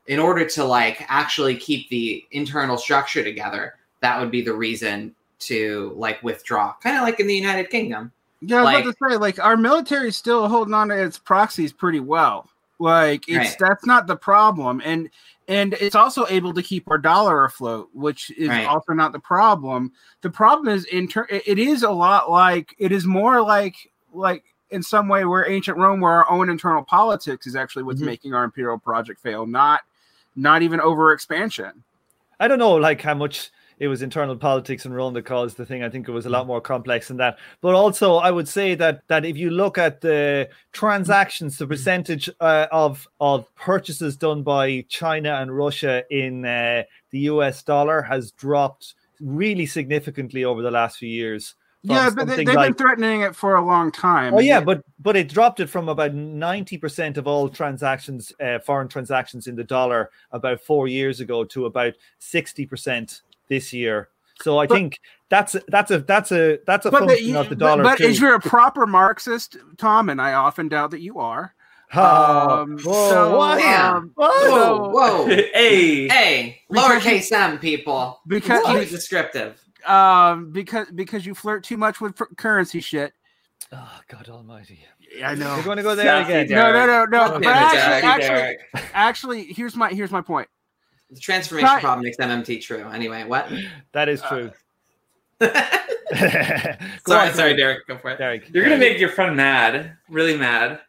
in order to like actually keep the internal structure together, that would be the reason to like withdraw. Kind of like in the United Kingdom. Yeah, I was Like- about to say, like our military is still holding on to its proxies pretty well. Like it's Right. that's not the problem, and and it's also able to keep our dollar afloat, which is Right. also not the problem. The problem is inter- it it is a lot like it is more like like in some way where ancient Rome, where our own internal politics is actually what's Mhm. making our imperial project fail, not not even over expansion. I don't know, like how much it was internal politics in Rome that caused the thing. I think it was a lot more complex than that. But also, I would say that that if you look at the transactions, the percentage uh, of of purchases done by China and Russia in uh, the U.S. dollar has dropped really significantly over the last few years. Yeah, but they, they've like- been threatening it for a long time. Oh yeah, but but it dropped it from about ninety percent of all transactions, uh, foreign transactions in the dollar, about four years ago to about sixty percent this year. So I But- think that's that's a that's a that's a but, function the, of the dollar. but too. is you're a proper Marxist, Tom, and I often doubt that you are. Oh, Um, whoa, so, what? um, Whoa, So- whoa. hey, hey, Because you- lowercase m people. Because- Keep it descriptive. um, because because you flirt too much with pr- currency shit. Oh God Almighty! I know. We're going to go there Sassy again. Derek. No, no, no, no. Fuck But actually, actually, actually, here's my here's my point. The transformation Right. problem makes MMT true. Anyway, what? That is true. Go sorry, on, sorry, Derek. Go for it. Derek. you're gonna make your friend mad, really mad.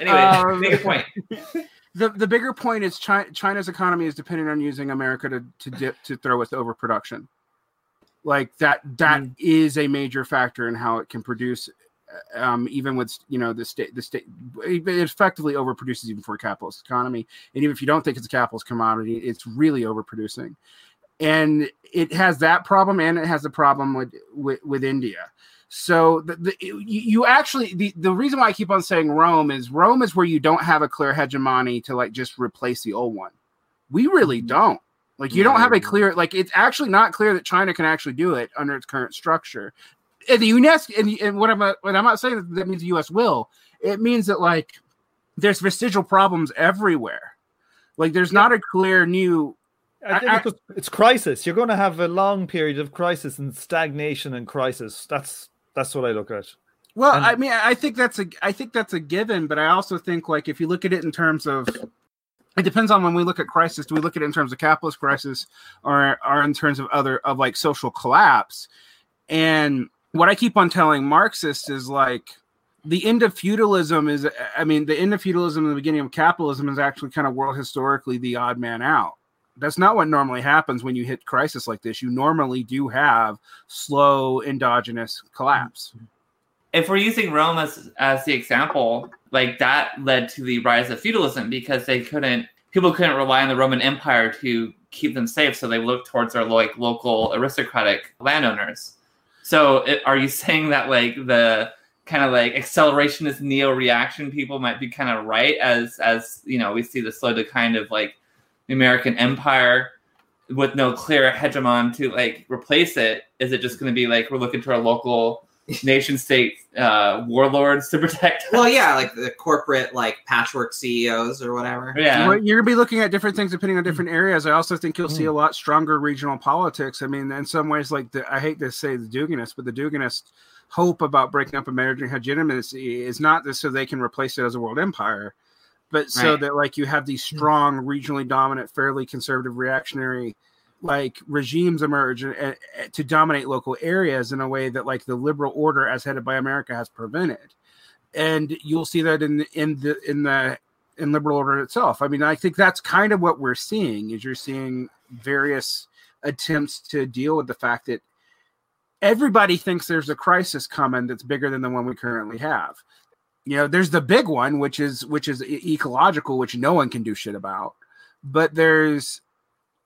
Anyway, Um, make a point. The the bigger point is China, China's economy is dependent on using America to to dip to throw its overproduction. Like that that is a major factor in how it can produce. Uh, um, even with you know the state, the state it effectively overproduces even for a capitalist economy. And even if you don't think it's a capitalist commodity, it's really overproducing. And it has that problem, and it has a problem with with, with India. So the, the, you, you actually the, the reason why I keep on saying Rome is Rome is where you don't have a clear hegemony to like just replace the old one. We really mm-hmm. don't. Like you don't have a mm-hmm. clear like it's actually not clear that China can actually do it under its current structure. And the UNESCO and, and what I'm what I'm not saying that, that means the US will. It means that like there's vestigial problems everywhere. Like there's not a clear new I think I- it's, it's crisis. You're going to have a long period of crisis and stagnation and crisis. That's that's what I look at. Well, And- I mean, I think that's a, I think that's a given, but I also think like if you look at it in terms of, it depends on when we look at crisis. Do we look at it in terms of capitalist crisis, or or in terms of other of like social collapse? And what I keep on telling Marxists is like the end of feudalism is, I mean, the end of feudalism and the beginning of capitalism is actually kind of world historically the odd man out. That's not what normally happens when you hit crisis like this. You normally do have slow endogenous collapse. if we're using Rome as as the example, like that led to the rise of feudalism because they couldn't people couldn't rely on the Roman Empire to keep them safe, so they looked towards their like local aristocratic landowners. So, it, are you saying that like the kind of like accelerationist neo reaction people might be kind of right as as you know we see the slow decline of like the American Empire with no clear hegemon to like replace it? Is it just going to be like we're looking to our local nation state uh, warlords to protect us? Well, yeah, like the corporate like patchwork CEOs or whatever. Yeah. You're gonna be looking at different things depending on different areas. I also think you'll see Mm. a lot stronger regional politics. I mean, in some ways, like the, I hate to say the Duginists, but the Duginist hope about breaking up American hegemony is not this so they can replace it as a world empire, but so Right. that like you have these strong, regionally dominant, fairly conservative, reactionary like regimes emerge and, and- to dominate local areas in a way that like the liberal order as headed by America has prevented. and you'll see that in in the in the in liberal order itself. I mean, I think that's kind of what we're seeing is you're seeing various attempts to deal with the fact that everybody thinks there's a crisis coming that's bigger than the one we currently have. You know, there's the big one, which is which is ecological, which no one can do shit about. But there's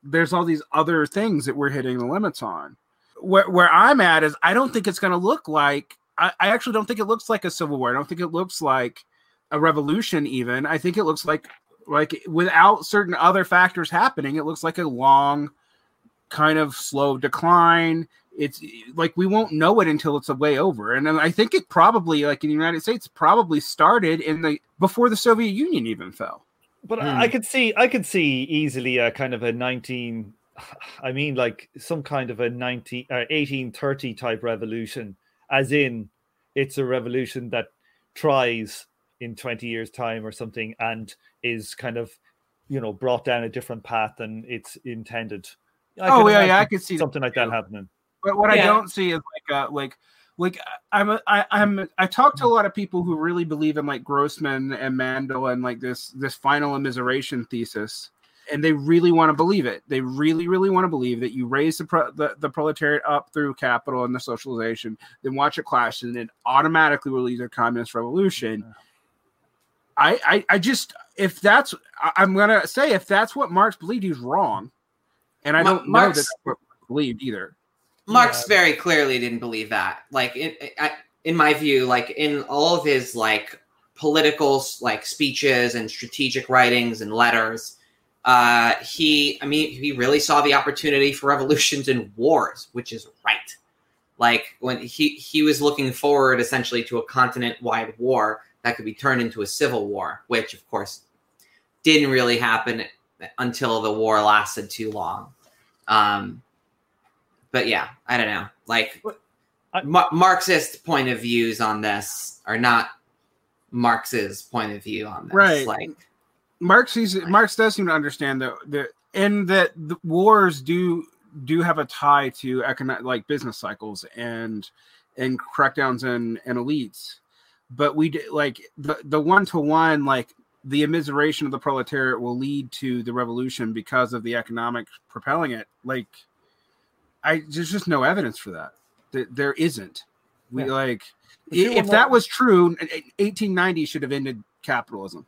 there's all these other things that we're hitting the limits on. Where where I'm at is I don't think it's going to look like I, I actually don't think it looks like a civil war. I don't think it looks like a revolution. Even I think it looks like like without certain other factors happening, it looks like a long kind of slow decline it's like we won't know it until it's a way over and i think it probably like in the united states probably started in the before the soviet union even fell but hmm. i could see i could see easily a kind of a 19 i mean like some kind of a 19 uh, 1830 type revolution as in it's a revolution that tries in 20 years time or something and is kind of you know brought down a different path than it's intended I oh yeah yeah i could see something like that happening but what yeah. I don't see is like uh like like I'm a, I, I'm I talk to a lot of people who really believe in like Grossman and Mandel and like this this final immiseration thesis, and they really want to believe it. They really really want to believe that you raise the, pro, the the proletariat up through capital and the socialization, then watch it clash, and it automatically will lead to a communist revolution. I, I I just if that's I'm gonna say if that's what Marx believed, he's wrong, and I don't Marx, know that that's what believed either. Marx yeah. very clearly didn't believe that. Like in, in my view, like in all of his like political like speeches and strategic writings and letters, uh, he I mean he really saw the opportunity for revolutions and wars, which is right. Like when he he was looking forward essentially to a continent wide war that could be turned into a civil war, which of course didn't really happen until the war lasted too long. Um, but yeah, I don't know. Like I, Ma- Marxist point of views on this are not Marx's point of view on this. Right. Like Marx, sees, Marx does seem to understand that the and that the wars do do have a tie to economic like business cycles and and crackdowns and and elites but we like the the one to one like the immiseration of the proletariat will lead to the revolution because of the economic propelling it like I there's just no evidence for that. There, there isn't. We yeah. like if, if that was true, 1890 should have ended capitalism.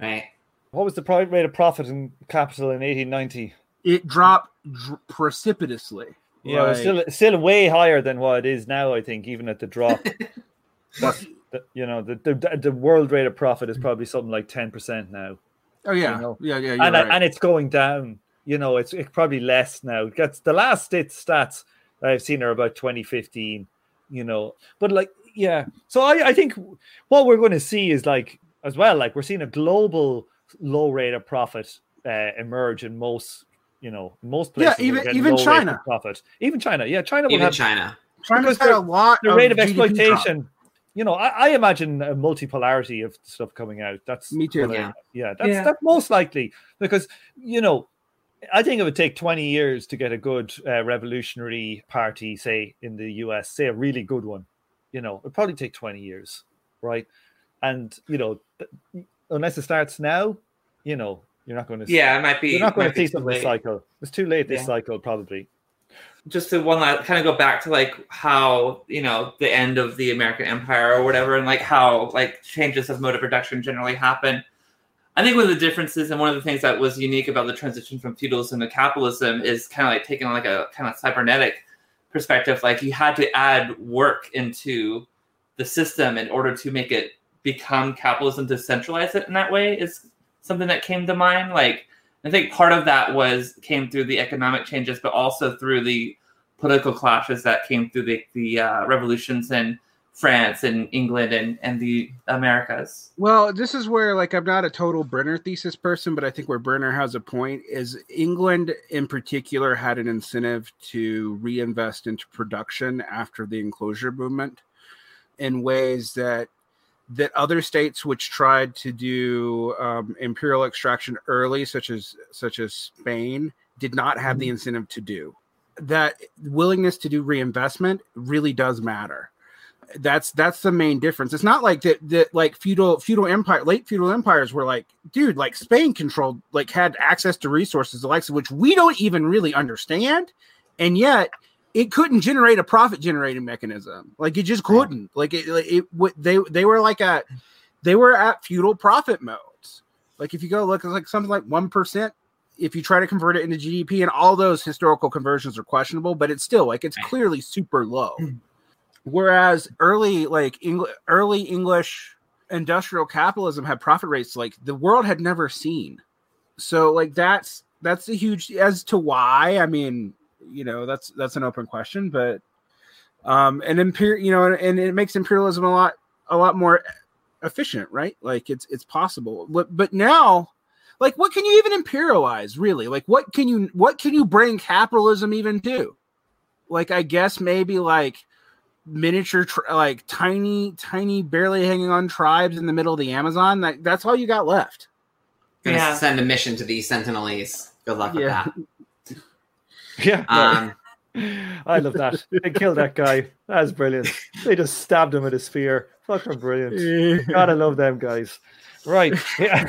Right. What was the rate of profit in capital in 1890? It dropped dr- precipitously. Yeah, like, still still way higher than what it is now. I think even at the drop. the, you know the, the the world rate of profit is probably something like ten percent now. Oh yeah, you know? yeah, yeah, and right. and it's going down you know, it's, it's probably less now. It gets the last stats I've seen are about 2015, you know, but like, yeah. So I, I think what we're going to see is like, as well, like we're seeing a global low rate of profit uh, emerge in most, you know, most places. Yeah, even even China profit, even China. Yeah, China will even have China. China's had a lot. The rate of, of exploitation. You know, I, I, imagine a multipolarity of stuff coming out. That's me too. Yeah, yeah, that's yeah. that's most likely because you know I think it would take 20 years to get a good uh, revolutionary party, say in the US, say a really good one. You know, it'd probably take 20 years, right? And, you know, unless it starts now, you know, you're not going to. Yeah, it might be. You're not going to see something this cycle. It's too late this yeah. cycle, probably. Just to one last, kind of go back to like how you know the end of the American Empire or whatever, and like how like changes of mode of production generally happen I think one of the differences and one of the things that was unique about the transition from feudalism to capitalism is kind of like taking like a kind of cybernetic perspective. Like you had to add work into the system in order to make it become capitalism to centralize it in that way is something that came to mind. Like I think part of that was came through the economic changes, but also through the political clashes that came through the the uh, revolutions and France and England and, and the Americas. Well, this is where like I'm not a total Brenner thesis person, but I think where Brenner has a point is England in particular had an incentive to reinvest into production after the enclosure movement in ways that that other states which tried to do um, imperial extraction early, such as such as Spain, did not have the mm-hmm. incentive to do. That willingness to do reinvestment really does matter that's that's the main difference. It's not like that that like feudal feudal empire late feudal empires were like, dude, like Spain controlled like had access to resources the likes of which we don't even really understand, and yet it couldn't generate a profit generating mechanism. Like it just couldn't. Like it, like it they they were like a they were at feudal profit modes. Like if you go look, it's like something like one percent. If you try to convert it into GDP, and all those historical conversions are questionable, but it's still like it's clearly super low. Hmm. Whereas early like Engl- early English industrial capitalism had profit rates like the world had never seen. So like that's that's a huge as to why. I mean, you know, that's that's an open question, but um and imperial you know, and, and it makes imperialism a lot a lot more efficient, right? Like it's it's possible. But but now like what can you even imperialize really? Like what can you what can you bring capitalism even to? Like I guess maybe like miniature tri- like tiny tiny barely hanging on tribes in the middle of the amazon like that's all you got left Gonna Yeah. send a mission to these Sentinelese. Good luck Yeah. with Yeah, that. Um, I love that. They killed that guy. That's brilliant. They just stabbed him with a spear. Fucking brilliant. Gotta love them guys. Right. Yeah.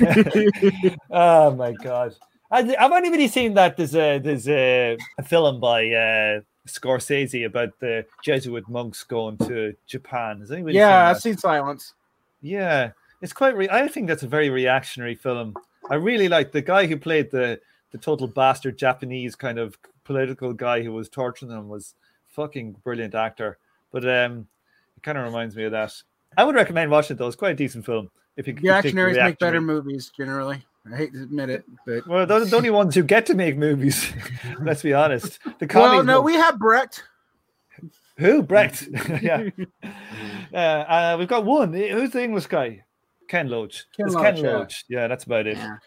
oh my god. Has- Have anybody seen that? There's a there's a, a film by uh, Scorsese about the Jesuit monks going to Japan. Has anybody? yeah seen i've seen silence Yeah, it's quite. Re- I think that's a very reactionary film. I really like the guy who played the the total bastard Japanese kind of political guy who was torturing them was fucking brilliant actor. But um, it kind of reminds me of that. I would recommend watching it though. It's quite a decent film. If you, take the make better movies generally i hate to admit it but Well, those are the only ones who get to make movies. Let's be honest. The well no ones- we have brecht who Brecht? yeah, uh, uh, we've got one. Who's the English guy? Ken Loach. Ken It's Loach, Ken yeah. Loach. Yeah, that's about it. yeah.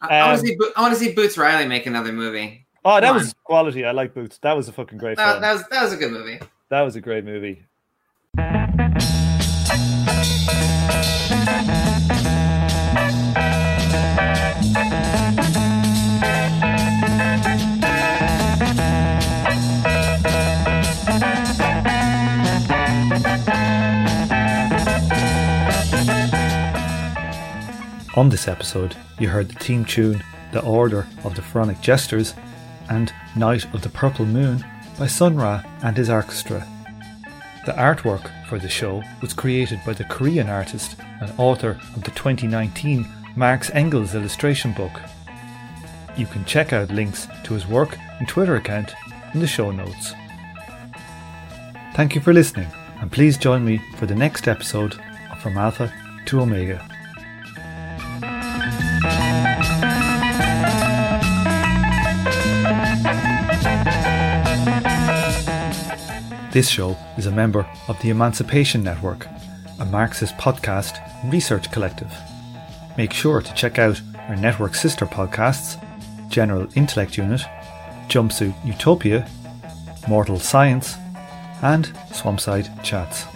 I, I want Um, to see. Bo- I want to see Boots Riley make another movie. Oh, that Come was quality. I like Boots. That was a fucking great That, film. that was that was a good movie. That was a great movie. On this episode, you heard the theme tune The Order of the Pharaonic Jesters and Night of the Purple Moon by Sun Ra and his orchestra. The artwork for the show was created by the Korean artist and author of the 2019 Marx Engels illustration book. You can check out links to his work and Twitter account in the show notes. Thank you for listening, and please join me for the next episode of From Alpha to Omega. This show is a member of the Emancipation Network, a Marxist podcast research collective. Make sure to check out our network sister podcasts General Intellect Unit, Jumpsuit Utopia, Mortal Science, and Swampside Chats.